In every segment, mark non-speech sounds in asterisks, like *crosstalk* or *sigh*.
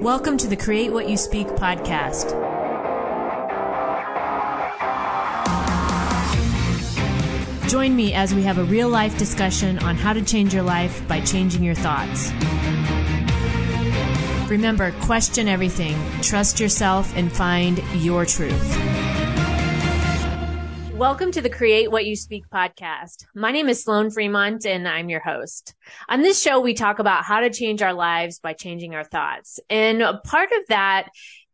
Welcome to the Create What You Speak podcast. Join me as we have a real life discussion on how to change your life by changing your thoughts. Remember, question everything, trust yourself, and find your truth. Welcome to the Create What You Speak podcast. My name is Sloan Fremont and I'm your host. On this show, we talk about how to change our lives by changing our thoughts. And part of that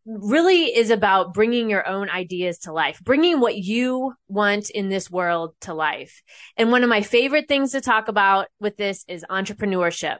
really is about bringing your own ideas to life, bringing what you want in this world to life. And one of my favorite things to talk about with this is entrepreneurship.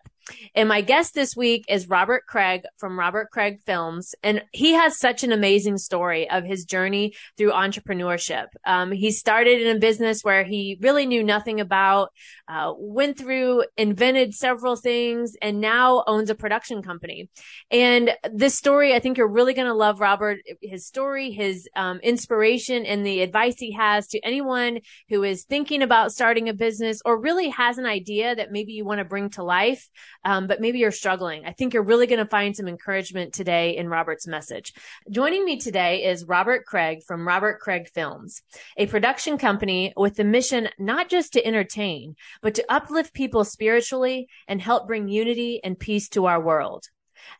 And my guest this week is Robert Craig from Robert Craig Films. And he has such an amazing story of his journey through entrepreneurship. Um, he started in a business where he really knew nothing about, uh, went through, invented several things, and now owns a production company. And this story, I think you're really going to love Robert, his story, his um, inspiration, and the advice he has to anyone who is thinking about starting a business or really has an idea that maybe you want to bring to life um, but maybe you're struggling. I think you're really going to find some encouragement today in Robert's message. Joining me today is Robert Craig from Robert Craig Films, a production company with the mission not just to entertain, but to uplift people spiritually and help bring unity and peace to our world.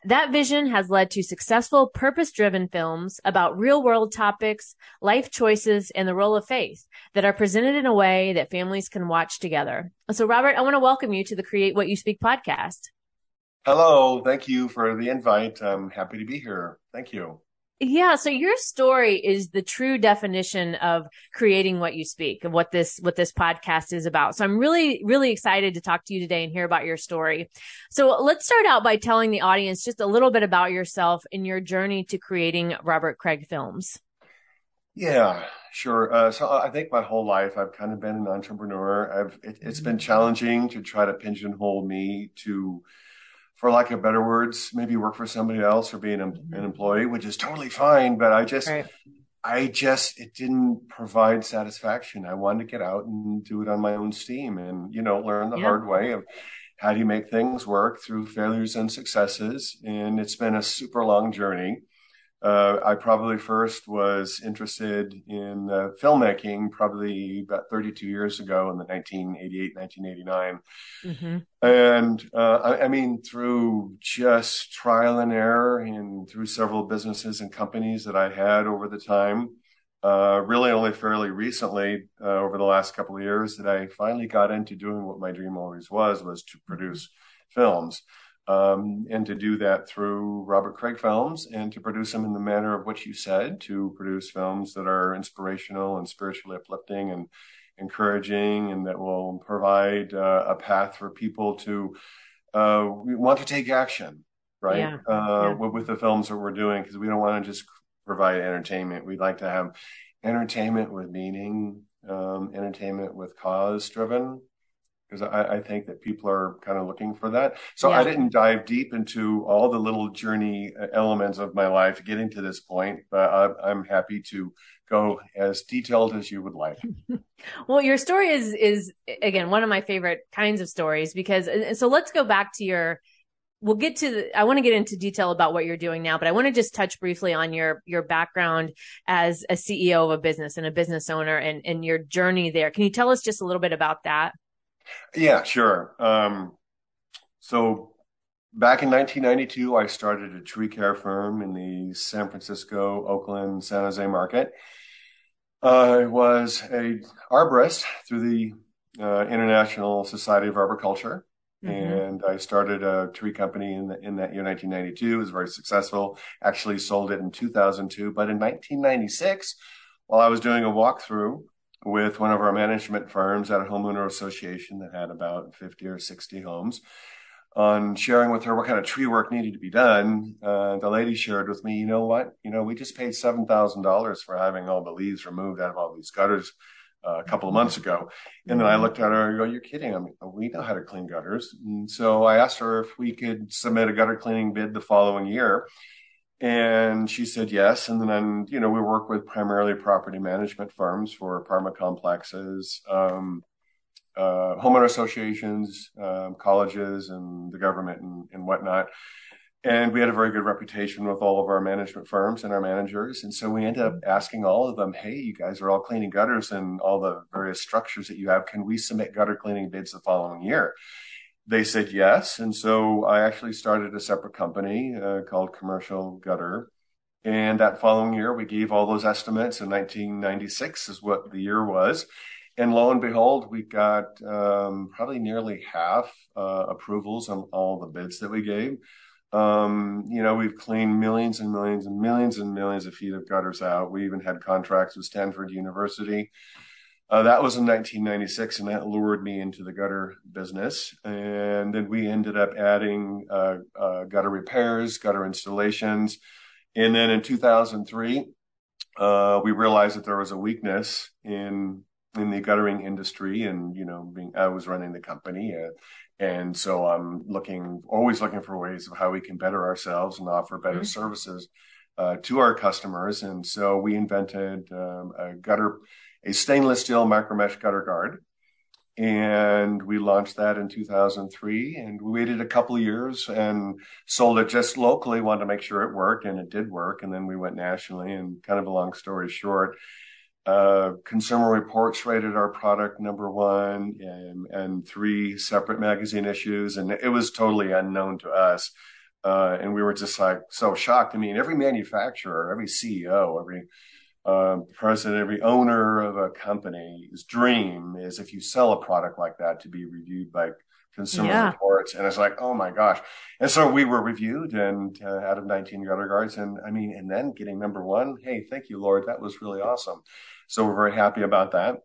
That vision has led to successful purpose driven films about real world topics, life choices, and the role of faith that are presented in a way that families can watch together. So, Robert, I want to welcome you to the Create What You Speak podcast. Hello. Thank you for the invite. I'm happy to be here. Thank you. Yeah. So your story is the true definition of creating what you speak of what this, what this podcast is about. So I'm really, really excited to talk to you today and hear about your story. So let's start out by telling the audience just a little bit about yourself and your journey to creating Robert Craig films. Yeah, sure. Uh, so I think my whole life I've kind of been an entrepreneur. I've, it, it's been challenging to try to pigeonhole me to, for lack of better words, maybe work for somebody else or be an, mm-hmm. an employee, which is totally fine. But I just, right. I just, it didn't provide satisfaction. I wanted to get out and do it on my own steam and, you know, learn the yeah. hard way of how do you make things work through failures and successes. And it's been a super long journey. Uh, I probably first was interested in uh, filmmaking probably about 32 years ago in the 1988, 1989. Mm-hmm. And uh, I, I, mean, through just trial and error and through several businesses and companies that I had over the time, uh, really only fairly recently, uh, over the last couple of years, that I finally got into doing what my dream always was, was to produce films um, and to do that through Robert Craig films and to produce them in the manner of what you said, to produce films that are inspirational and spiritually uplifting and encouraging and that will provide uh, a path for people to uh, want to take action, right? Yeah. Uh, yeah. With the films that we're doing, because we don't want to just provide entertainment. We'd like to have entertainment with meaning, um, entertainment with cause driven because I, I, think that people are kind of looking for that. So yeah. I didn't dive deep into all the little journey uh, elements of my life getting to this point, but I, I'm happy to go as detailed as you would like. *laughs* well, your story is is again one of my favorite kinds of stories because so let's go back to your we'll get to the, I want to get into detail about what you're doing now, but I want to just touch briefly on your your background as a CEO of a business and a business owner and and your journey there. Can you tell us just a little bit about that? Yeah, sure. Um, so back in 1992, I started a tree care firm in the San Francisco, Oakland, San Jose market. I was a arborist through the uh, International Society of Arboriculture. Mm-hmm. And I started a tree company in, the, in that year, 1992. It was very successful. Actually sold it in 2002. But in 1996, while I was doing a walkthrough with one of our management firms at a homeowner association that had about 50 or 60 homes on sharing with her what kind of tree work needed to be done. Uh, the lady shared with me, you know what? You know, we just paid $7,000 for having all the leaves removed out of all these gutters uh, a couple of months ago. And then I looked at her and go, you're kidding. I mean, we know how to clean gutters. And so I asked her if we could submit a gutter cleaning bid the following year. And she said yes. And then, you know, we work with primarily property management firms for apartment complexes, um, uh, homeowner associations, um, colleges, and the government and, and whatnot. and we had a very good reputation with all of our management firms and our managers. And so we ended up asking all of them, Hey, you guys are all cleaning gutters and all the various structures that you have. Can we submit gutter cleaning bids the following year? They said yes. And so I actually started a separate company uh, called Commercial Gutter. And that following year, we gave all those estimates in 1996 is what the year was. And lo and behold, we got um, probably nearly half uh, approvals on all the bids that we gave. Um, you know, we've cleaned millions and millions and millions and millions of feet of gutters out. We even had contracts with Stanford University. Uh, that was in 1996, and that lured me into the gutter business. And then we ended up adding uh, uh, gutter repairs, gutter installations. And then in 2003, uh, we realized that there was a weakness in in the guttering industry, and you know, being I was running the company, uh, and so I'm looking, always looking for ways of how we can better ourselves and offer better mm-hmm. services uh, to our customers. And so we invented um, a gutter, a stainless steel micro mesh gutter guard. And we launched that in 2003 and we waited a couple of years and sold it just locally, wanted to make sure it worked and it did work. And then we went nationally and kind of a long story short, uh, Consumer Reports rated our product number one and, and three separate magazine issues. And it was totally unknown to us. Uh, and we were just like so shocked. I mean, every manufacturer, every CEO, every uh, president, every owner of a company's dream is if you sell a product like that to be reviewed by Consumer yeah. Reports. And it's like, oh my gosh. And so we were reviewed and uh, out of 19 gutter guards. And I mean, and then getting number one, hey, thank you, Lord. That was really awesome. So we're very happy about that.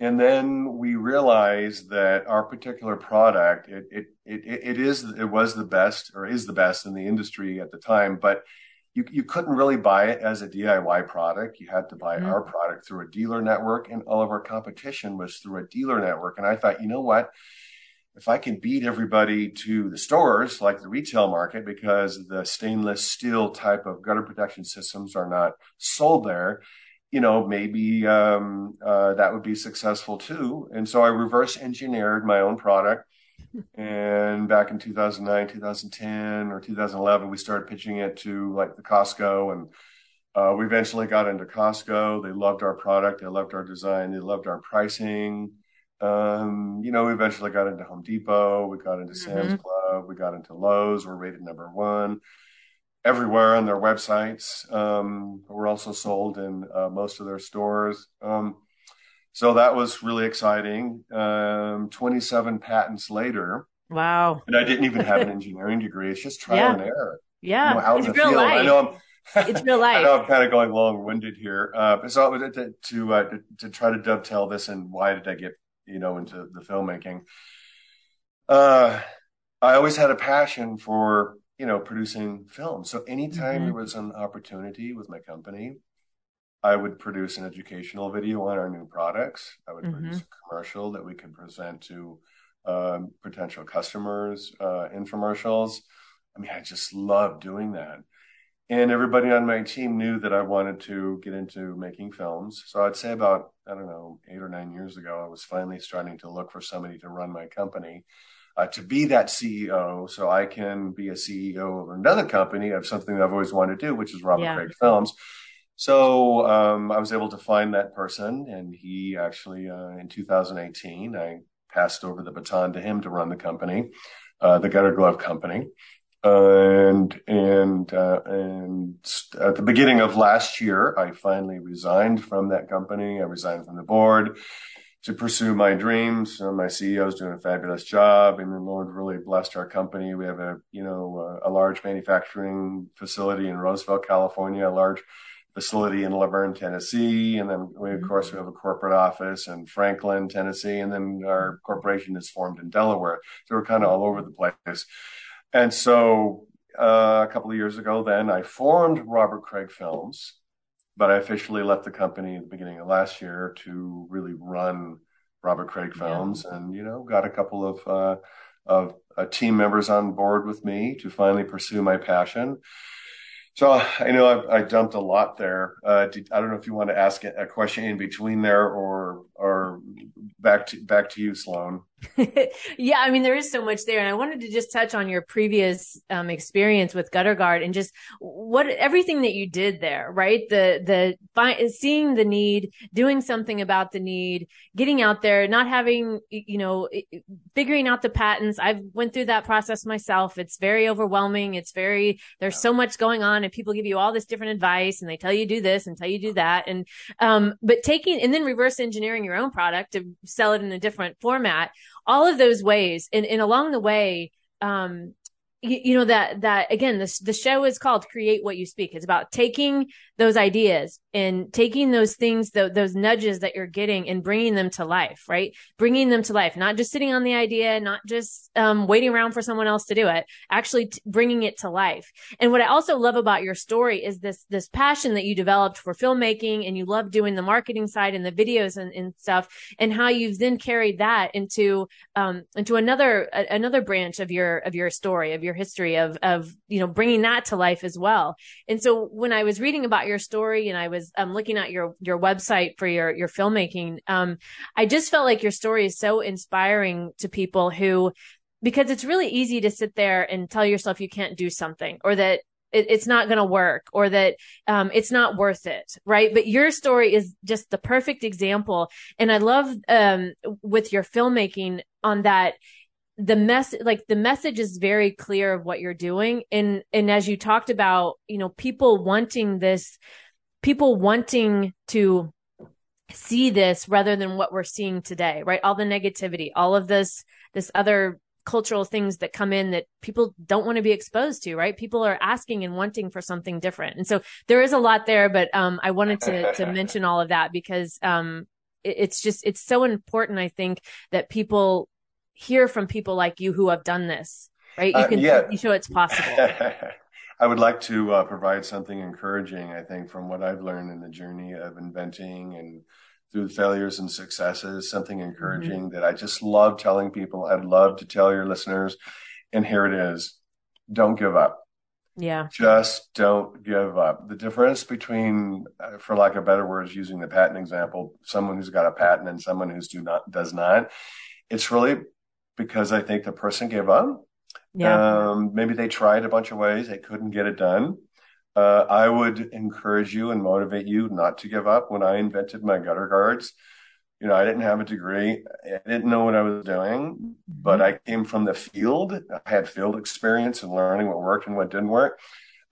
And then we realized that our particular product, it, it, it, it is, it was the best or is the best in the industry at the time, but you, you couldn't really buy it as a DIY product. You had to buy mm-hmm. our product through a dealer network and all of our competition was through a dealer network. And I thought, you know what? If I can beat everybody to the stores, like the retail market, because the stainless steel type of gutter protection systems are not sold there, you know, maybe um, uh, that would be successful too. And so I reverse engineered my own product. And back in 2009, 2010, or 2011, we started pitching it to like the Costco. And uh, we eventually got into Costco. They loved our product. They loved our design. They loved our pricing. Um, you know, we eventually got into Home Depot. We got into mm-hmm. Sam's Club. We got into Lowe's. We're rated number one everywhere on their websites. Um, we're also sold in uh, most of their stores. Um, so that was really exciting. Um, 27 patents later. Wow. And I didn't even have an engineering degree. It's just trial yeah. and error. Yeah. You know, out it's in the real field. Life. *laughs* I know I'm, it's real life. I know I'm kind of going long winded here. Uh, so to, to, uh, to, to, try to dovetail this and why did I get, you know, into the filmmaking? Uh, I always had a passion for you know, producing films. So anytime mm-hmm. there was an opportunity with my company, I would produce an educational video on our new products. I would mm-hmm. produce a commercial that we could present to um, potential customers, uh, infomercials. I mean, I just love doing that. And everybody on my team knew that I wanted to get into making films. So I'd say about, I don't know, eight or nine years ago, I was finally starting to look for somebody to run my company uh, to be that CEO so I can be a CEO of another company of something that I've always wanted to do, which is Robert yeah. Craig Films. So um, I was able to find that person, and he actually, uh, in 2018, I passed over the baton to him to run the company, uh, the Gutter Glove Company. and and uh, and at the beginning of last year, I finally resigned from that company. I resigned from the board to pursue my dreams. Uh, my CEO is doing a fabulous job, and the Lord really blessed our company. We have a you know a, a large manufacturing facility in Roseville, California, a large facility in La Vergne, Tennessee, and then we of course we have a corporate office in Franklin, Tennessee, and then our corporation is formed in Delaware. So we're kind of all over the place. And so uh, a couple of years ago, then I formed Robert Craig Films but I officially left the company at the beginning of last year to really run Robert Craig Films, yeah. and you know, got a couple of uh, of uh, team members on board with me to finally pursue my passion. So I know I've, I dumped a lot there. Uh, did, I don't know if you want to ask a question in between there, or or back to back to you, Sloan. *laughs* yeah, I mean, there is so much there. And I wanted to just touch on your previous um, experience with Gutter Guard and just what everything that you did there, right? The, the fi- seeing the need, doing something about the need, getting out there, not having, you know, figuring out the patents. I've went through that process myself. It's very overwhelming. It's very, there's so much going on and people give you all this different advice and they tell you do this and tell you do that. And, um, but taking and then reverse engineering your own product to sell it in a different format all of those ways. And, and along the way um you, you know that that again this the show is called create what you speak. It's about taking those ideas and taking those things those nudges that you're getting and bringing them to life right? Bringing them to life not just sitting on the idea not just um, waiting around for someone else to do it actually t- bringing it to life. And what i also love about your story is this this passion that you developed for filmmaking and you love doing the marketing side and the videos and, and stuff and how you've then carried that into um, into another a, another branch of your of your story of your history of of you know bringing that to life as well. And so when i was reading about your story and I was um, looking at your your website for your your filmmaking, um, I just felt like your story is so inspiring to people who, because it's really easy to sit there and tell yourself you can't do something or that it, it's not going to work or that um, it's not worth it, right? But your story is just the perfect example, and I love um, with your filmmaking on that the mess like the message is very clear of what you're doing and and as you talked about you know people wanting this people wanting to see this rather than what we're seeing today right all the negativity all of this this other cultural things that come in that people don't want to be exposed to right people are asking and wanting for something different and so there is a lot there but um i wanted to to *laughs* mention all of that because um it, it's just it's so important i think that people hear from people like you who have done this, right? You uh, can uh, yeah. show it's possible. *laughs* I would like to uh, provide something encouraging, I think, from what I've learned in the journey of inventing and through failures and successes, something encouraging mm-hmm. that I just love telling people. I'd love to tell your listeners. And here it is don't give up. Yeah. Just don't give up. The difference between, uh, for lack of better words, using the patent example, someone who's got a patent and someone who's do not does not, it's really because I think the person gave up. Yeah. Um, maybe they tried a bunch of ways, they couldn't get it done. Uh, I would encourage you and motivate you not to give up. When I invented my gutter guards, you know, I didn't have a degree. I didn't know what I was doing, but mm-hmm. I came from the field. I had field experience and learning what worked and what didn't work.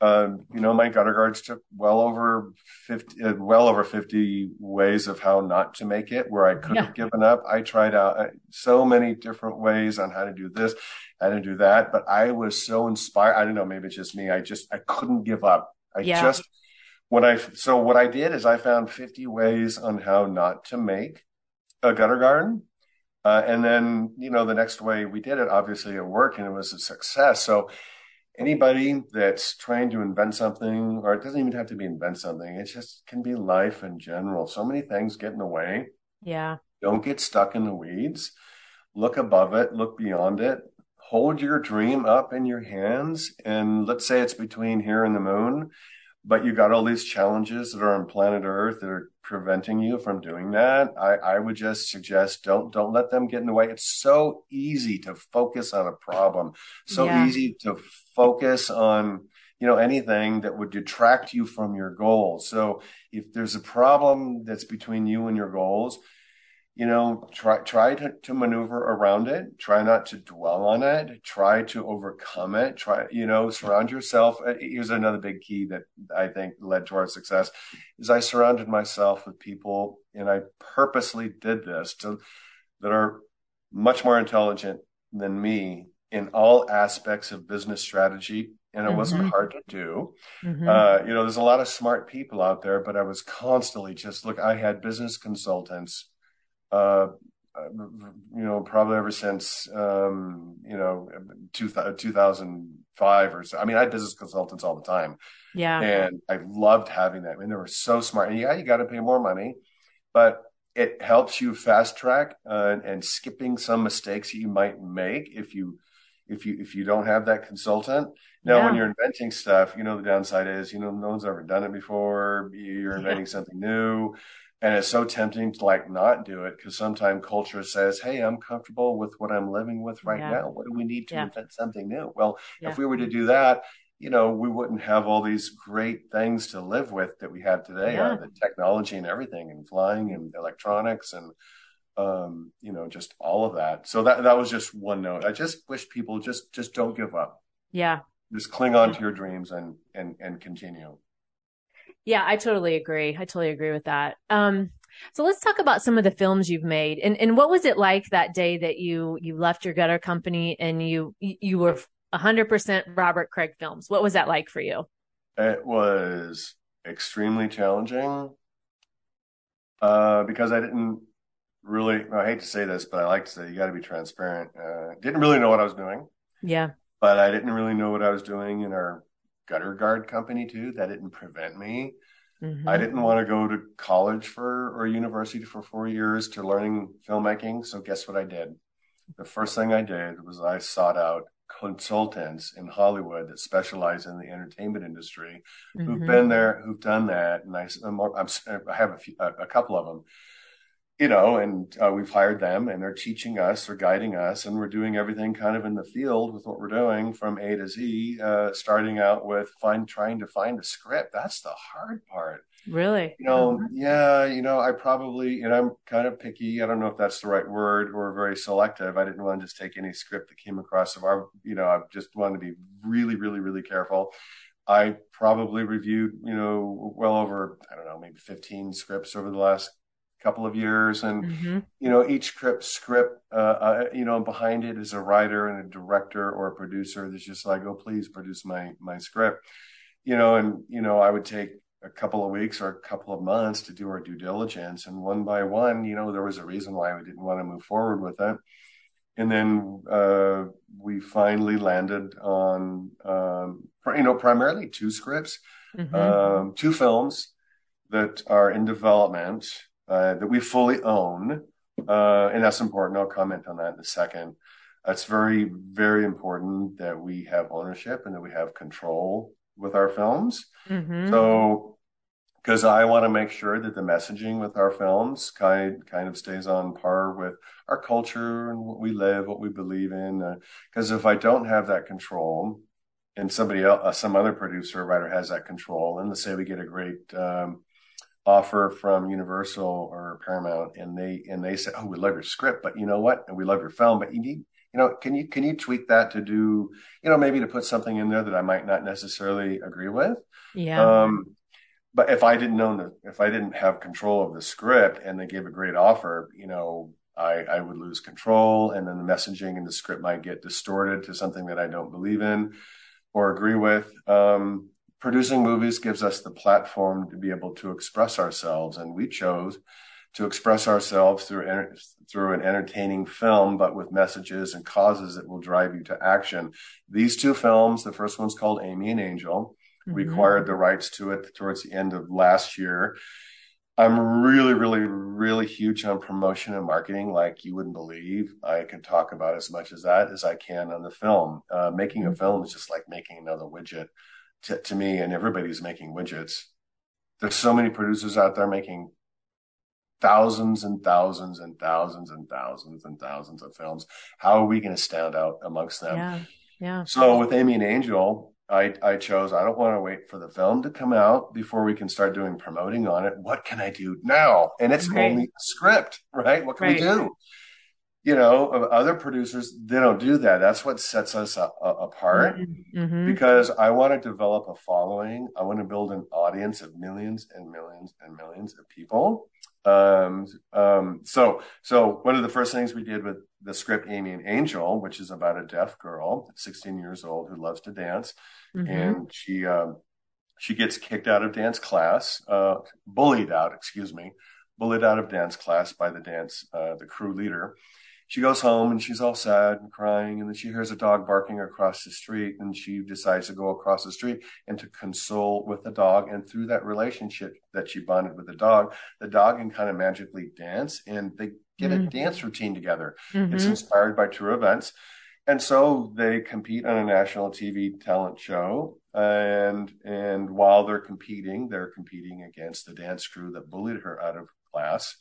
Um, you know, my gutter guards took well over 50, uh, well over 50 ways of how not to make it where I could have given up. I tried out uh, so many different ways on how to do this, how to do that, but I was so inspired. I don't know, maybe it's just me. I just, I couldn't give up. I yeah. just, what I, so what I did is I found 50 ways on how not to make a gutter garden. Uh, and then, you know, the next way we did it, obviously it worked and it was a success. So, anybody that's trying to invent something, or it doesn't even have to be invent something, it just can be life in general. So many things get in the way. Yeah. Don't get stuck in the weeds. Look above it, look beyond it. Hold your dream up in your hands. And let's say it's between here and the moon, but you got all these challenges that are on planet Earth that are preventing you from doing that. I, I would just suggest don't don't let them get in the way. It's so easy to focus on a problem. So yeah. easy to focus on you know anything that would detract you from your goals so if there's a problem that's between you and your goals you know try try to, to maneuver around it try not to dwell on it try to overcome it try you know surround yourself uh, here's another big key that i think led to our success is i surrounded myself with people and i purposely did this to that are much more intelligent than me in all aspects of business strategy and it mm-hmm. wasn't hard to do. Mm-hmm. Uh, you know, there's a lot of smart people out there, but I was constantly just look. I had business consultants, uh, uh you know, probably ever since um, you know two, 2005 or so. I mean, I had business consultants all the time. Yeah, and I loved having them. I mean, they were so smart. And yeah, you got to pay more money, but it helps you fast track uh, and skipping some mistakes that you might make if you if you if you don't have that consultant. Now, yeah. when you're inventing stuff, you know the downside is you know no one's ever done it before. You're inventing yeah. something new. And it's so tempting to like not do it because sometimes culture says hey i'm comfortable with what i'm living with right Yeah. now what do we need to Yeah. invent something new well Yeah. if we were to do that you know we wouldn't have all these great things to live with that we have today uh, the technology and everything and flying and electronics and um you know just all of that so that that was just one note i just wish people just just don't give up Yeah. just cling on to your dreams and and and continue Yeah, I totally agree. I totally agree with that. Um, so let's talk about some of the films you've made, and and what was it like that day that you you left your gutter company and you you were 100% Robert Craig Films? What was that like for you? It was extremely challenging uh, because I didn't really, I hate to say this, but I like to say you got to be transparent. Uh, didn't really know what I was doing, Yeah. but I didn't really know what I was doing in our gutter guard company too. That didn't prevent me. Mhm. I didn't want to go to college for or university for four years to learning filmmaking. So guess what I did? The first thing I did was I sought out consultants in Hollywood that specialize in the entertainment industry who've Mhm. been there, who've done that, and I, I'm, I have a, few, a, a couple of them, you know, and uh, we've hired them, and they're teaching us, or guiding us, and we're doing everything kind of in the field with what we're doing from A to Z, uh, starting out with find trying to find a script. That's the hard part. Really? You know, yeah, you know, I probably, and I'm kind of picky. I don't know if that's the right word or very selective. I didn't want to just take any script that came across of our, you know, I just wanted to be really, really, really careful. I probably reviewed, you know, well over, I don't know, maybe 15 scripts over the last couple of years. And, hmm you know, each script, script, uh, uh, you know, behind it is a writer and a director or a producer that's just like, oh, please produce my, my script, you know, and, you know, I would take a couple of weeks or a couple of months to do our due diligence. And one by one, you know, there was a reason why we didn't want to move forward with it. And then uh, we finally landed on, um, you know, primarily two scripts, hmm um, two films that are in development uh, that we fully own. Uh, and that's important. I'll comment on that in a second. It's very, very important that we have ownership and that we have control with our films. hmm So, because I want to make sure that the messaging with our films kind kind of stays on par with our culture and what we live, what we believe in. Because if I don't have that control, and somebody else, uh, some other producer or writer has that control, and let's say we get a great um, offer from Universal or Paramount, and they and they say, "Oh, we love your script, but you know what? And we love your film, but you need." You know, can you can you tweak that to do, you know, maybe to put something in there that I might not necessarily agree with? Yeah. Um, but if I didn't own the, if I didn't have control of the script and they gave a great offer, you know, I, I would lose control and then the messaging and the script might get distorted to something that I don't believe in or agree with. Um, producing movies gives us the platform to be able to express ourselves. And we chose to express ourselves through, enter- through an entertaining film, but with messages and causes that will drive you to action. These two films, the first one's called Amy and Angel. We Mhm. acquired the rights to it towards the end of last year. I'm really, really, really huge on promotion and marketing, like you wouldn't believe. I can talk about as much as that as I can on the film. Uh, making a film is just like making another widget to, to me, and everybody's making widgets. There's so many producers out there making thousands and thousands and thousands and thousands and thousands of films. How are we going to stand out amongst them? Yeah. Yeah. So with Amy and Angel, I, I chose, I don't want to wait for the film to come out before we can start doing promoting on it. What can I do now? And it's Right. only a script, right? What can we do? You know, of other producers, they don't do that. That's what sets us a, a- apart hmm because I want to develop a following. I want to build an audience of millions and millions and millions of people. Um, um, so, so one of the first things we did with the script Amy and Angel, which is about a deaf girl, 16 years old, who loves to dance, hmm and she um, she gets kicked out of dance class, uh, bullied out, excuse me, bullied out of dance class by the dance uh, the crew leader. She goes home and she's all sad and crying, and then she hears a dog barking across the street, and she decides to go across the street and to console with the dog. And through that relationship that she bonded with the dog, the dog can kind of magically dance, and they get a Mhm. dance routine together. hmm It's inspired by true events. And so they compete on a national TV talent show. And and while they're competing, they're competing against the dance crew that bullied her out of class.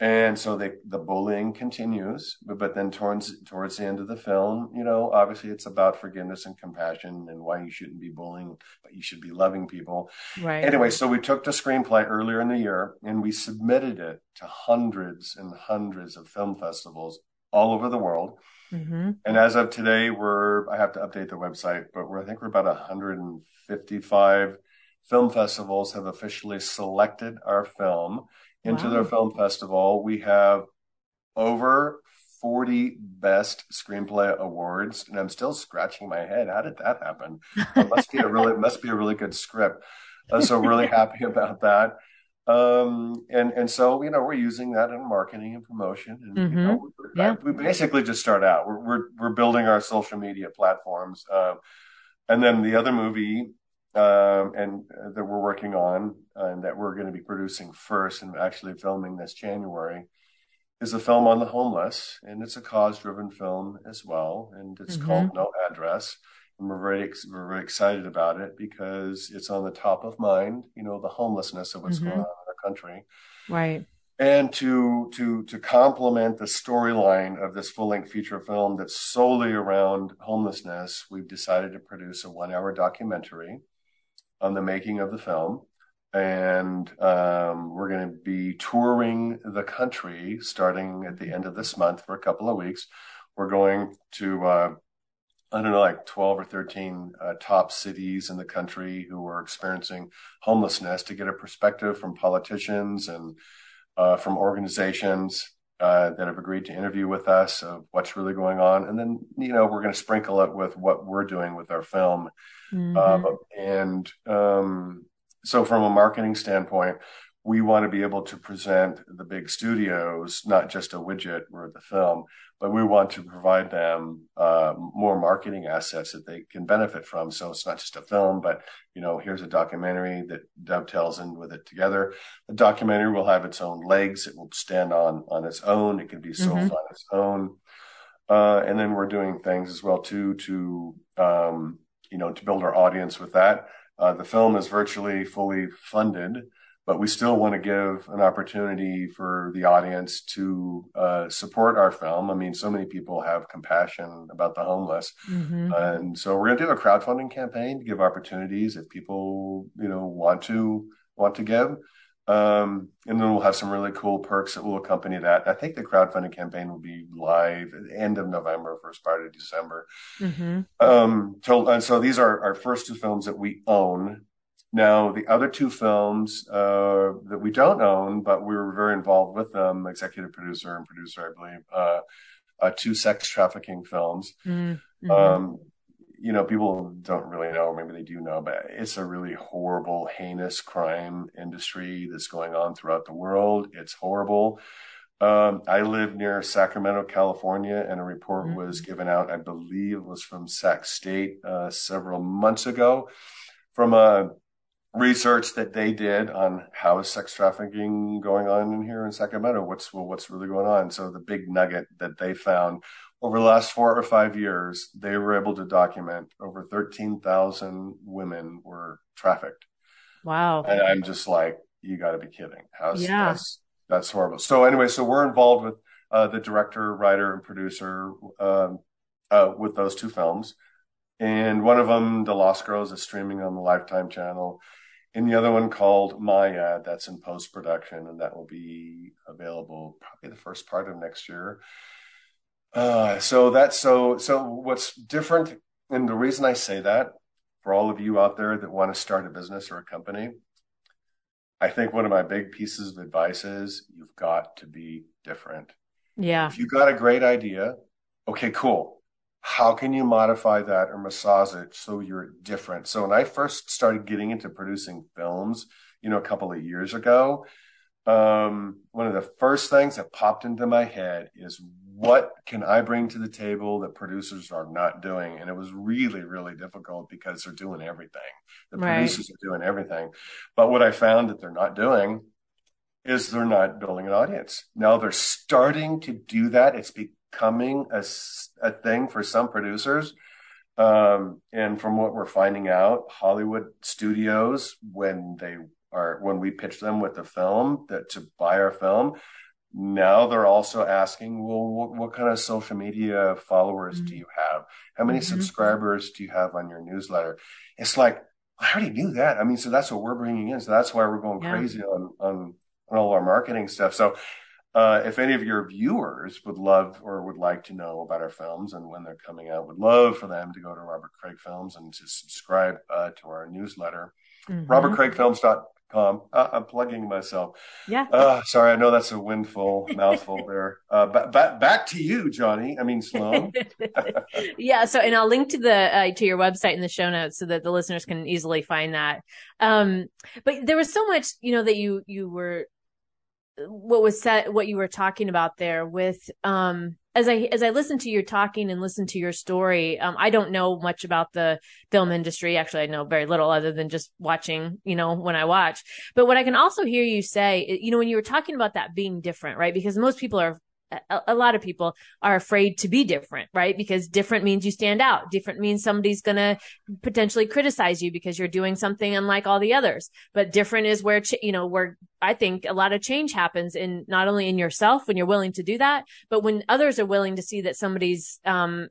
And so they, the bullying continues, but, but then towards towards the end of the film, you know, obviously it's about forgiveness and compassion and why you shouldn't be bullying, but you should be loving people. Right. Anyway, so we took the screenplay earlier in the year and we submitted it to hundreds and hundreds of film festivals all over the world. Mm-hmm. And as of today, we're I have to update the website, but we're I think we're about 155 film festivals have officially selected our film into Wow. their film festival. We have over 40 best screenplay awards, and I'm still scratching my head. How did that happen? It must be a really must be a really good script. Uh, so really *laughs* happy about that. Um, and and so you know we're using that in marketing and promotion, and you Mhm. know we're, Yeah. we basically just start out. We're we're we're building our social media platforms, um, and then the other movie and uh, that we're working on and that we're going to be producing first and actually filming this January is a film on the homeless, and it's a cause-driven film as well, and it's Mhm. called No Address. And we're very ex- we're very excited about it because it's on the top of mind, you know, the homelessness of what's Mhm. going on in our country. Right. And to to to complement the storyline of this full-length feature film that's solely around homelessness, we've decided to produce a one-hour documentary on the making of the film. And um, we're going to be touring the country starting at the end of this month for a couple of weeks. We're going to, uh, I don't know, like 12 or 13 uh, top cities in the country who are experiencing homelessness to get a perspective from politicians and uh, from organizations uh, that have agreed to interview with us of what's really going on. And then, you know, we're going to sprinkle it with what we're doing with our film Mhm. uh, and um, so, from a marketing standpoint, we want to be able to present the big studios not just a widget or the film, but we want to provide them uh, more marketing assets that they can benefit from. So it's not just a film, but you know, here's a documentary that dovetails in with it together. The documentary will have its own legs; it will stand on on its own. It can be sold Mhm. on its own. Uh, and then we're doing things as well too to um, you know to build our audience with that. Uh, the film is virtually fully funded, but we still want to give an opportunity for the audience to uh, support our film. I mean, so many people have compassion about the homeless, Mhm. and so we're going to do a crowdfunding campaign to give opportunities if people you know want to want to give. Um, and then we'll have some really cool perks that will accompany that. I think the crowdfunding campaign will be live at the end of November, first part of December. Mhm. Um, so, and so these are our first two films that we own. Now, the other two films uh, that we don't own, but we were very involved with them, executive producer and producer, I believe, uh, uh, two sex trafficking films. Mhm. Mhm. Um, you know, people don't really know, or maybe they do know, but it's a really horrible, heinous crime industry that's going on throughout the world. It's horrible. Um, I live near Sacramento, California, and a report Mhm. was given out, I believe it was from Sac State uh, several months ago, from a research that they did on how is sex trafficking going on in here in Sacramento. What's well, what's really going on? So the big nugget that they found over the last four or five years, they were able to document over 13,000 women were trafficked. wow. And I'm just like, you got to be kidding. How's Yeah. that's that's horrible. So anyway, so we're involved with uh, the director, writer, and producer um, uh, with those two films, and one of them, The Lost Girls, is streaming on the Lifetime channel, and the other one called Maya, that's in post production, and that will be available probably the first part of next year. Uh, so that's so so. What's different, and the reason I say that for all of you out there that want to start a business or a company, I think one of my big pieces of advice is you've got to be different. Yeah. If you got a great idea, okay, cool. How can you modify that or massage it so you're different? So when I first started getting into producing films, you know, a couple of years ago, um, one of the first things that popped into my head is what can I bring to the table that producers are not doing? And it was really, really difficult because they're doing everything. The Right. producers are doing everything. But what I found that they're not doing is they're not building an audience. Now they're starting to do that. It's becoming a thing for some producers. Um, and from what we're finding out, Hollywood studios, when they are, when we pitch them with the film that to buy our film. Now they're also asking, well, what, what kind of social media followers mm-hmm. do you have? How many mm-hmm. subscribers do you have on your newsletter? It's like I already knew that. I mean, so that's what we're bringing in. So that's why we're going yeah. crazy on, on on all our marketing stuff. So uh, if any of your viewers would love or would like to know about our films and when they're coming out, would love for them to go to Robert Craig Films and to subscribe uh, to our newsletter, mm-hmm. robertcraigfilms.com. Uh, I'm plugging myself. Yeah. Uh, sorry, I know that's a windful *laughs* mouthful there. Uh, but back back to you, Johnny. I mean Sloan. *laughs* *laughs* yeah. So, and I'll link to the uh, to your website in the show notes so that the listeners can easily find that. Um, but there was so much, you know, that you you were what was said, what you were talking about there with, um, as I, as I listen to your talking and listen to your story, um, I don't know much about the film industry. Actually, I know very little other than just watching, you know, when I watch. But what I can also hear you say, you know, when you were talking about that being different, right? Because most people are a, a lot of people are afraid to be different, right? Because different means you stand out. Different means somebody's going to potentially criticize you because you're doing something unlike all the others. But different is where, ch- you know, where I think a lot of change happens in not only in yourself when you're willing to do that, but when others are willing to see that somebody's, um,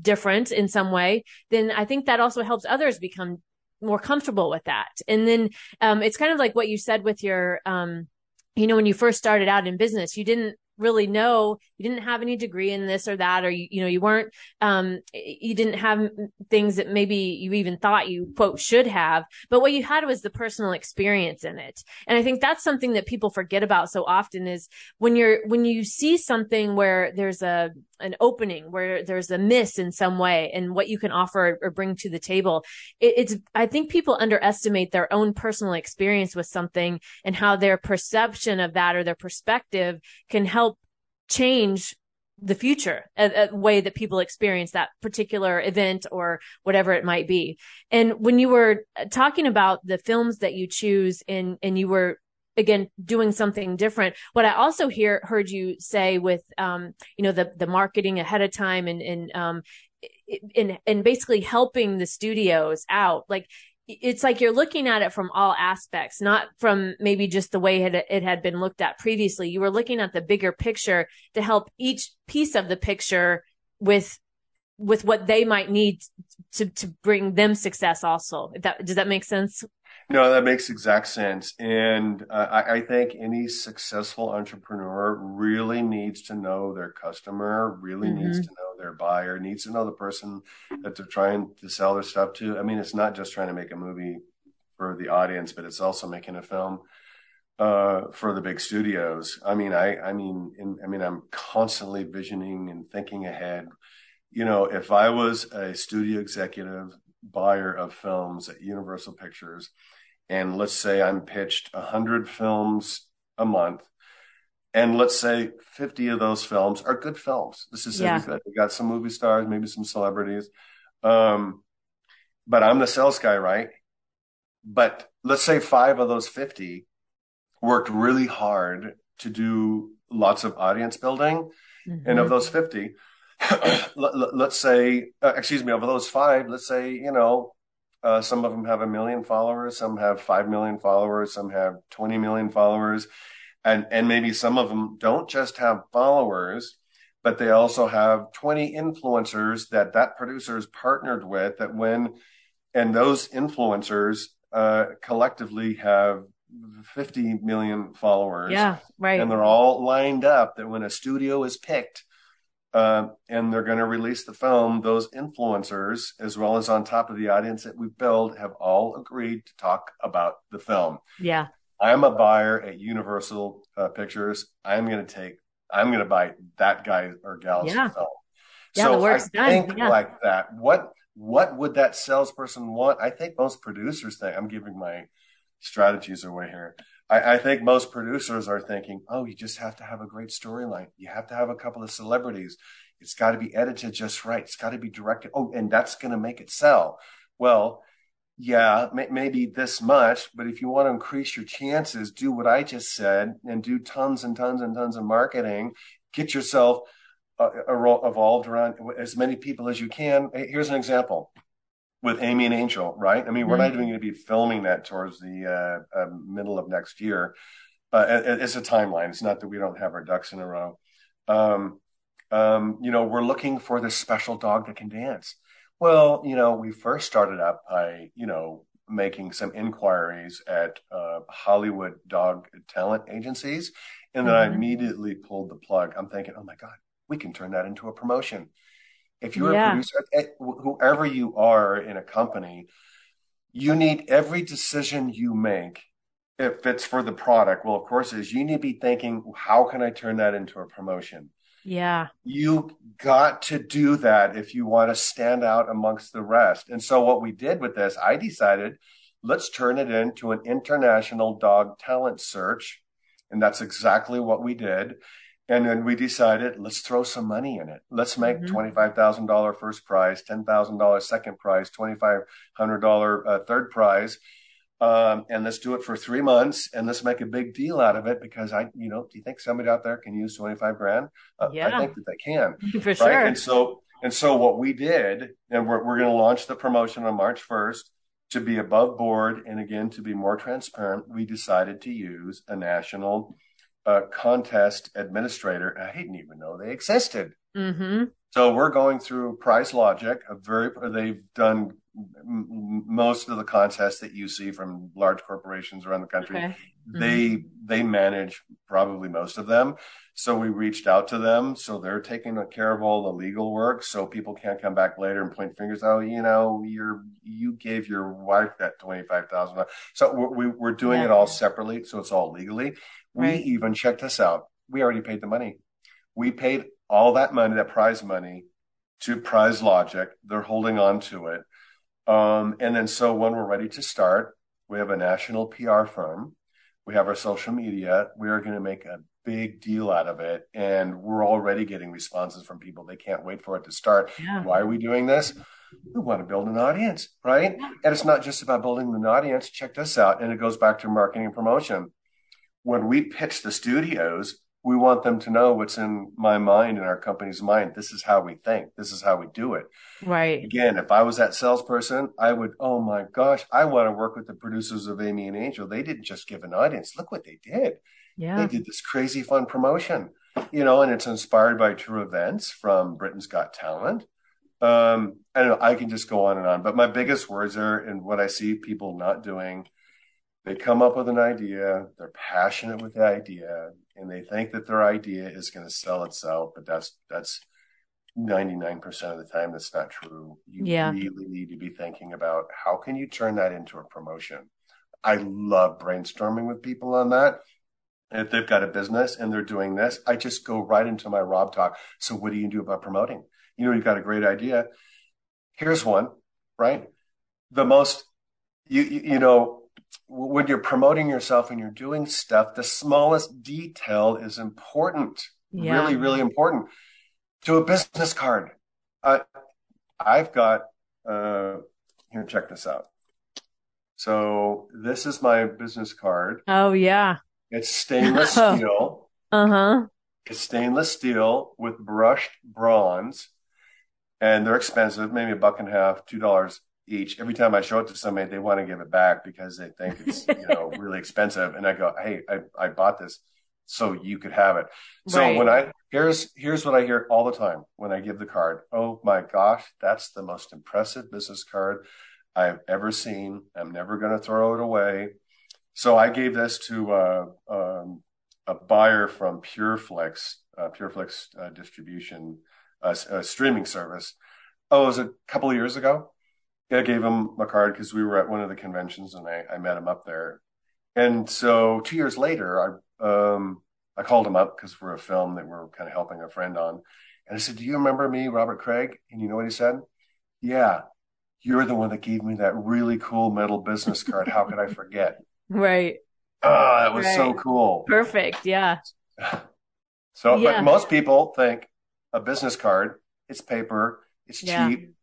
different in some way, then I think that also helps others become more comfortable with that. And then, um, it's kind of like what you said with your, um, you know, when you first started out in business, you didn't really know you didn't have any degree in this or that or you, you know you weren't um you didn't have things that maybe you even thought you quote should have but what you had was the personal experience in it. And i think that's something that people forget about so often is when you're when you see something where there's a an opening where there's a miss in some way and what you can offer or bring to the table it, it's i think people underestimate their own personal experience with something and how their perception of that or their perspective can help change the future, a, a, way that people experience that particular event or whatever it might be. And when you were talking about the films that you choose and, and you were again doing something different what i also hear heard you say with um you know the the marketing ahead of time and and um and and basically helping the studios out like it's like you're looking at it from all aspects, not from maybe just the way it, it, had been looked at previously. You were looking at the bigger picture to help each piece of the picture with with what they might need to to bring them success. Also, if that does that make sense? No, that makes exact sense. And uh, I, I, think any successful entrepreneur really needs to know their customer, really mm-hmm. needs to know their buyer, needs to know the person that they're trying to sell their stuff to. I mean, it's not just trying to make a movie for the audience, but it's also making a film uh, for the big studios. I mean, I, I mean, in, I mean, I'm constantly visioning and thinking ahead. You know, if I was a studio executive buyer of films at Universal Pictures, and let's say I'm pitched a 100 films a month, and let's say 50 of those films are good films. This is yeah. good. We got some movie stars, maybe some celebrities. Um, but I'm the sales guy, right? But let's say five of those 50 worked really hard to do lots of audience building. Mm-hmm. And of those 50, *coughs* let, us say, uh, excuse me, of those five, let's say, you know, uh, some of them have a million followers, some have 5 million followers, some have 20 million followers. And, and maybe some of them don't just have followers, but they also have 20 influencers that that producer is partnered with that when, and those influencers uh, collectively have 50 million followers. Yeah, right. And they're all lined up that when a studio is picked, uh, and they're going to release the film. Those influencers, as well as on top of the audience that we build, have all agreed to talk about the film. Yeah. I'm a buyer at Universal uh, Pictures. I'm going to take, I'm going to buy that guy or gal's yeah. film. Yeah, so the work's I done. think yeah. like that. What what would that salesperson want? I think most producers think I'm giving my strategies away here. I, I, think most producers are thinking, oh, you just have to have a great storyline. You have to have a couple of celebrities. It's got to be edited just right. It's got to be directed. Oh, and that's going to make it sell. Well, yeah, may, maybe this much, but if you want to increase your chances, do what I just said and do tons and tons and tons of marketing. Get yourself uh, evolved around as many people as you can. Here's an example. with Amy and Angel, right? I mean, we're not Mm-hmm. even going to be filming that towards the uh, uh, middle of next year. Uh, it's a timeline. It's not that we don't have our ducks in a row. Um, um, you know, we're looking for this special dog that can dance. Well, you know, we first started up by, you know, making some inquiries at uh, Hollywood dog talent agencies. And then I Mhm. immediately pulled the plug. I'm thinking, oh my God, we can turn that into a promotion. If you're Yeah. a producer, eh, whoever you are in a company, you need every decision you make, if it's for the product, well, of course, is you need to be thinking, how can I turn that into a promotion? Yeah. You got to do that if you want to stand out amongst the rest. And so, what we did with this, I decided let's turn it into an international dog talent search. And that's exactly what we did. And then we decided let's throw some money in it. Let's make Mhm. $25,000 first prize, $10,000 second prize, $2,500 uh, third prize. Um, and let's do it for three months and let's make a big deal out of it because I, you know, do you think somebody out there can use 25 grand? Uh, I think that they can *laughs* For right? sure. And so and so what we did, and we're we're going to launch the promotion on March first to be above board, and again to be more transparent. We decided to use a national uh, contest administrator. I didn't even know they existed. Mm-hmm. So we're going through PrizeLogic. A very they've done most of the contests that you see from large corporations around the country Okay. Mm-hmm. they they manage probably most of them. So we reached out to them. So they're taking care of all the legal work. So people can't come back later and point fingers oh you know you're you gave your wife that 25000 so we, we, we're doing Yeah. it all separately so it's all legally. We even checked this out. We already paid the money. We paid all that money that prize money to PrizeLogic. They're holding on to it um, and then so when we're ready to start we have a national pr firm we have our social media. We are going to make a big deal out of it. And we're already getting responses from people. They can't wait for it to start. Yeah. Why are we doing this? We want to build an audience, right? And it's not just about building an audience. Check this out. And it goes back to marketing and promotion. When we pitch the studios, we want them to know what's in my mind and our company's mind. This is how we think. This is how we do it. Right. Again, if I was that salesperson, I would, oh my gosh, I want to work with the producers of Amy and Angel. They didn't just give an audience. Look what they did. Yeah. They did this crazy fun promotion, you know, and it's inspired by true events from Britain's Got Talent. Um, I don't know, I can just go on and on, but my biggest words are, and what I see people not doing, they come up with an idea, they're passionate with the idea, and they think that their idea is going to sell itself, but that's, that's 99% of the time that's not true. You Yeah. really need to be thinking about how can you turn that into a promotion. I love brainstorming with people on that. If they've got a business and they're doing this, I just go right into my Rob talk. So what do you do about promoting? You know, you've got a great idea. Here's one, right? The most, you, you, you know, when you're promoting yourself and you're doing stuff, the smallest detail is important. Yeah. Really, really important. To a business card. Uh, I've got, uh, here, check this out. So this is my business card. Oh yeah. It's stainless *laughs* Oh. steel. Uh-huh. It's stainless steel with brushed bronze, and they're expensive, maybe a buck and a half, two dollars each. Every time I show it to somebody, they want to give it back because they think it's *laughs* you know really expensive. And I go, hey, I, I bought this so you could have it. So Right. when I here's here's what I hear all the time when I give the card. Oh my gosh, that's the most impressive business card I've ever seen. I'm never going to throw it away. So I gave this to uh, um, a buyer from PureFlex, uh, PureFlix uh, distribution, uh, s- uh, streaming service. Oh, it was a couple of years ago. I gave him a card because we were at one of the conventions and I, I met him up there. And so two years later, I um, I called him up because we're a film that we're kind of helping a friend on. And I said, Do you remember me, Robert Craig? And you know what he said? Yeah, you're the one that gave me that really cool metal business card. How could I forget? *laughs* Right. Oh, that was so cool. Perfect. Yeah. *laughs* So, Yeah. but most people think a business card, it's paper, it's Yeah. cheap,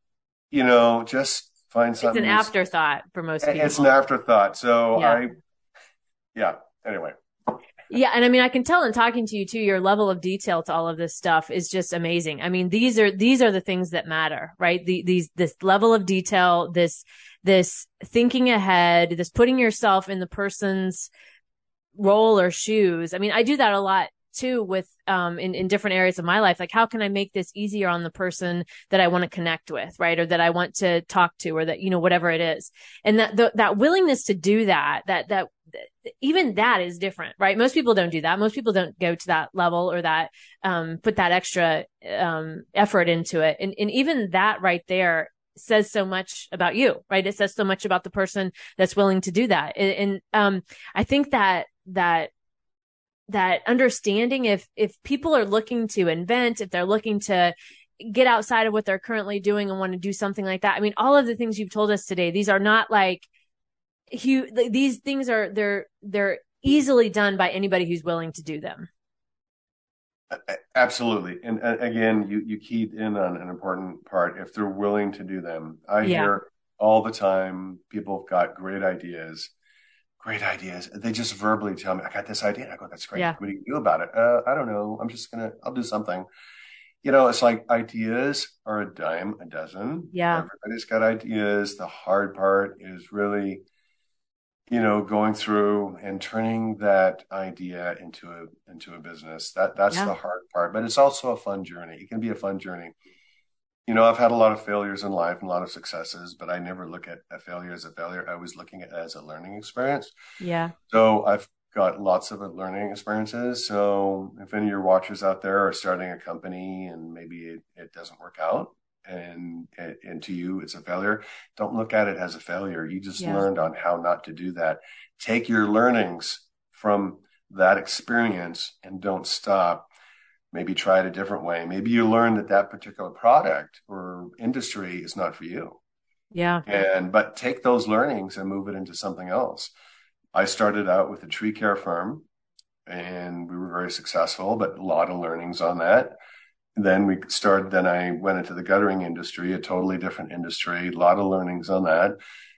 you know, just find It's something. It's an afterthought for most people. It's an afterthought. So Yeah. I, yeah. Anyway, yeah. And I mean, I can tell in talking to you too, your level of detail to all of this stuff is just amazing. I mean, these are, these are the things that matter, right? The, these, this level of detail, this, this thinking ahead, this putting yourself in the person's role or shoes. I mean, I do that a lot too with um in, in different areas of my life. Like how can i make this easier on the person that i want to connect with right? Or that i want to talk to or that you know whatever it is. And that the, that willingness to do that that that even that is different right? Most people don't do that. Most people don't go to that level or that um put that extra um effort into it. And and even that right there says so much about you right? It says so much about the person that's willing to do that. And, and um i think that that that understanding if if people are looking to invent if they're looking to get outside of what they're currently doing and want to do something like that. I mean all of the things you've told us today these are not like huge these things are they're they're easily done by anybody who's willing to do them. Absolutely. And, and again you you keyed in on an important part. If they're willing to do them i yeah. hear all the time people have got great ideas great ideas. They just verbally tell me, I got this idea. I go, that's great. Yeah. What do you do about it? Uh, I don't know. I'm just going to, I'll do something. You know, it's like ideas are a dime a dozen. Yeah. Everybody's got ideas. The hard part is really, you know, going through and turning that idea into a, into a business. That, that's yeah. the hard part, but it's also a fun journey. It can be a fun journey you know, I've had a lot of failures in life and a lot of successes, but I never look at a failure as a failure. I was looking at it as a learning experience. Yeah. So I've got lots of learning experiences. So if any of your watchers out there are starting a company and maybe it, it doesn't work out and, and to you it's a failure, don't look at it as a failure. You just yeah. learned on how not to do that. Take your learnings from that experience and don't stop maybe try it a different way. Maybe you learn that that particular product or industry is not for you. Yeah. And, but take those learnings and move it into something else. I started out with a tree care firm and we were very successful, but a lot of learnings on that. Then we started, then I went into the guttering industry, a totally different industry, a lot of learnings on that.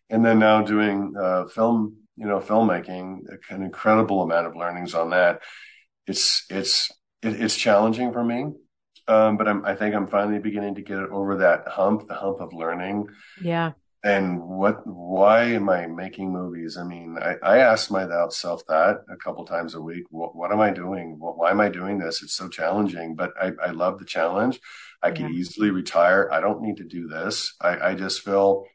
And then now doing uh, film, you know, filmmaking, an incredible amount of learnings on that. It's, it's, it, it's challenging for me. Um, but I'm, I think I'm finally beginning to get over that hump, the hump of learning. Yeah. And what, why am I making movies? I mean, I, I ask myself that a couple times a week. What, what am I doing? What, why am I doing this? It's so challenging, but I, I love the challenge. I yeah. can easily retire. I don't need to do this. I, I just feel,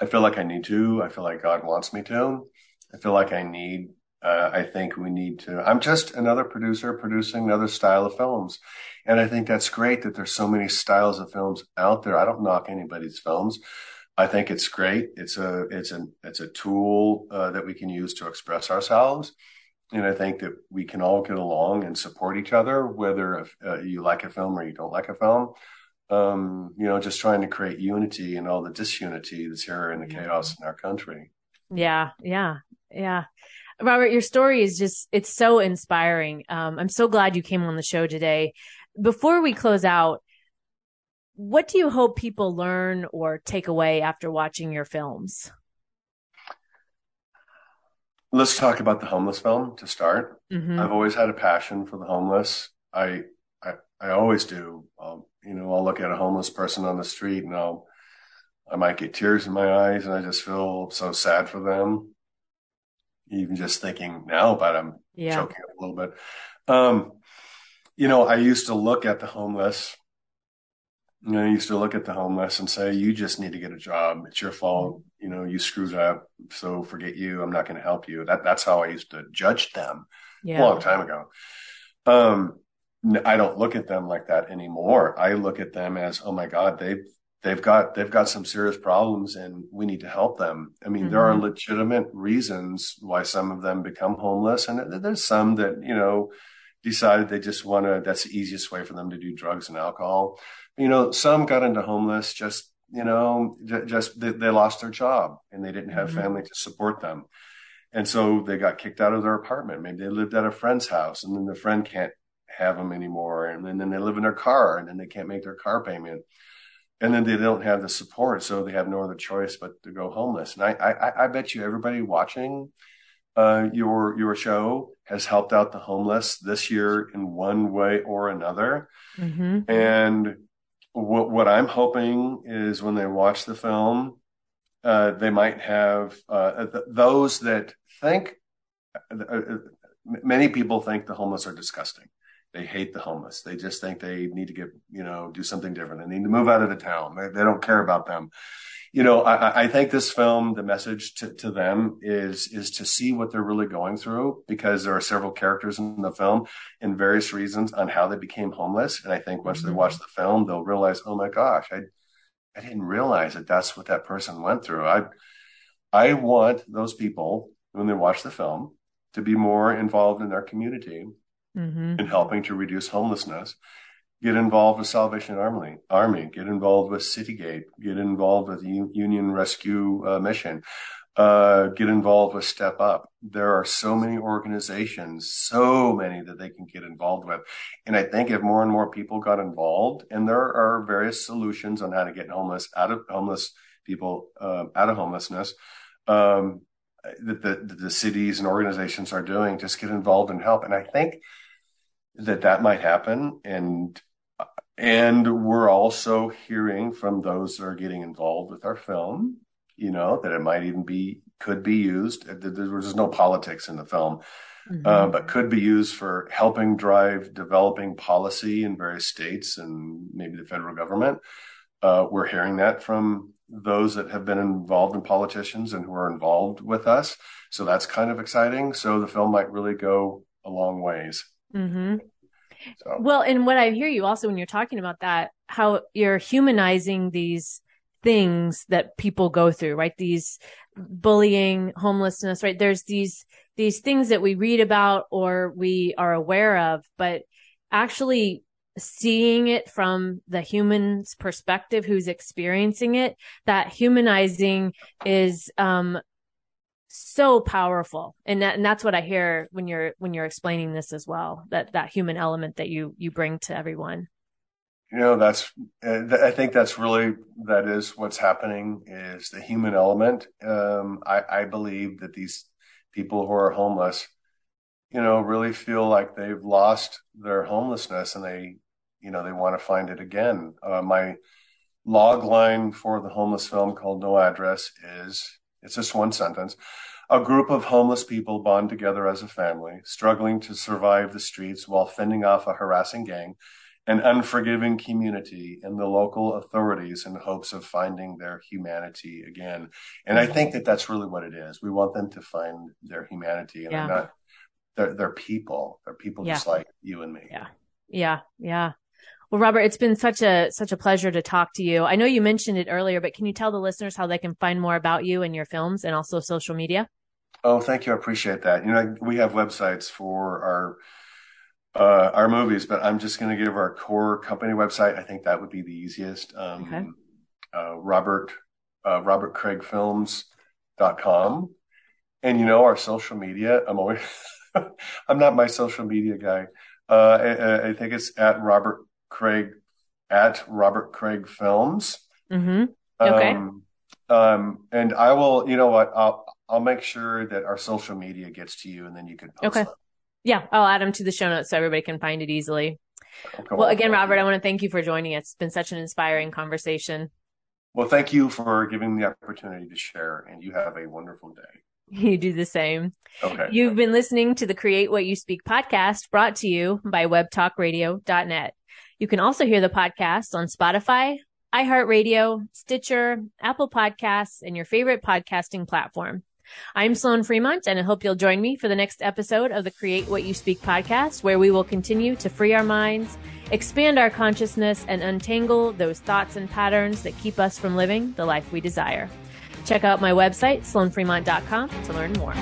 I feel like I need to. I feel like God wants me to. I feel like I need uh, I think we need to. I'm just another producer producing another style of films. And I think that's great that there's so many styles of films out there. I don't knock anybody's films. I think it's great. It's a, it's a, it's a tool uh, that we can use to express ourselves. And I think that we can all get along and support each other, whether uh, you like a film or you don't like a film. Um, you know, just trying to create unity and all the disunity that's here in the chaos in our country. Yeah, yeah, yeah. Robert, your story is just, it's so inspiring. Um, I'm so glad you came on the show today. Before we close out, what do you hope people learn or take away after watching your films? Let's talk about the homeless film to start. Mm-hmm. I've always had a passion for the homeless. I, I, I always do. Um, you know, I'll look at a homeless person on the street and I'll, I might get tears in my eyes and I just feel so sad for them even just thinking now about I'm yeah. choking up a little bit. Um, you know, I used to look at the homeless. You know, I used to look at the homeless and say, "You just need to get a job. It's your fault. You know, you screwed up. So forget you. I'm not going to help you." That that's how I used to judge them yeah. a long time ago. Um, I don't look at them like that anymore. I look at them as, "Oh my God, they've they've got they've got some serious problems and we need to help them i mean mm-hmm. there are mm-hmm. legitimate reasons why some of them become homeless and there's some that you know decided they just want to that's the easiest way for them to do drugs and alcohol you know some got into homeless just you know just they, they lost their job and they didn't have mm-hmm. family to support them and so they got kicked out of their apartment maybe they lived at a friend's house and then the friend can't have them anymore and then, then they live in their car and then they can't make their car payment and then they don't have the support, so they have no other choice but to go homeless. And I, I, I bet you everybody watching uh, your your show has helped out the homeless this year in one way or another. Mm-hmm. And what what I'm hoping is when they watch the film, uh, they might have uh, th- those that think. Uh, uh, many people think the homeless are disgusting. They hate the homeless. They just think they need to get, you know, do something different. They need to move out of the town. They, they don't care about them you know, I, I, think this film, the message to, to them is is to see what they're really going through because there are several characters in the film and various reasons on how they became homeless. And I think once mm-hmm. they watch the film, they'll realize, oh my gosh, I I didn't realize that that's what that person went through. I I want those people when they watch the film to be more involved in their community mm-hmm. in helping to reduce homelessness get involved with Salvation Army, Army, get involved with Citygate, get involved with Union Rescue uh, Mission, uh, get involved with Step Up. There are so many organizations, so many that they can get involved with. And I think if more and more people got involved, and there are various solutions on how to get homeless out of homeless people uh, out of homelessness. Um, that the, the cities and organizations are doing, just get involved and help. And I think that that might happen. And and we're also hearing from those that are getting involved with our film, you know, that it might even be, could be used. There's no politics in the film, mm-hmm. uh, but could be used for helping drive developing policy in various states and maybe the federal government. Uh, we're hearing that from those that have been involved in politicians and who are involved with us. So that's kind of exciting. So the film might really go a long ways. Mm-hmm. So. Well, and what I hear you also when you're talking about that, how you're humanizing these things that people go through, right? These bullying, homelessness, right? There's these, these things that we read about or we are aware of, but actually seeing it from the human's perspective who's experiencing it, that humanizing is, um, so powerful. And that, and that's what i hear when you're when you're explaining this as well that that human element that you you bring to everyone. You know that's i think that's really that is what's happening is the human element. Um, I, I believe that these people who are homeless you know really feel like they've lost their homelessness and they you know they want to find it again. Uh, my log line for the homeless film called no address is it's just one sentence. A group of homeless people bond together as a family, struggling to survive the streets while fending off a harassing gang, an unforgiving community, and the local authorities in hopes of finding their humanity again. And I think that that's really what it is. We want them to find their humanity, and yeah. they're not. They're, they're people. They're people yeah. just like you and me. Yeah. Yeah. Yeah. Well, Robert, it's been such a such a pleasure to talk to you. I know you mentioned it earlier, but can you tell the listeners how they can find more about you and your films and also social media? Oh, thank you. I appreciate that. You know, we have websites for our uh, our movies, but I'm just going to give our core company website. I think that would be the easiest. Um, okay. Uh, Robert uh, RobertCraigFilms.com, and you know our social media. I'm always *laughs* I'm not my social media guy. Uh, I, I, think it's at Robert Craig at Robert Craig Films. Mm-hmm. Okay. Um, um, and I will, you know what? I'll I'll make sure that our social media gets to you, and then you can post okay. Them. Yeah, I'll add them to the show notes so everybody can find it easily. Okay, well, again, Robert, I want to thank you for joining us. It's been such an inspiring conversation. Well, thank you for giving me the opportunity to share, and you have a wonderful day. *laughs* You do the same. Okay. You've been listening to the Create What You Speak podcast brought to you by webtalkradio.net. You can also hear the podcast on Spotify, iHeartRadio, Stitcher, Apple Podcasts, and your favorite podcasting platform. I'm Sloan Fremont, and I hope you'll join me for the next episode of the Create What You Speak podcast, where we will continue to free our minds, expand our consciousness, and untangle those thoughts and patterns that keep us from living the life we desire. Check out my website, sloanfremont.com, to learn more.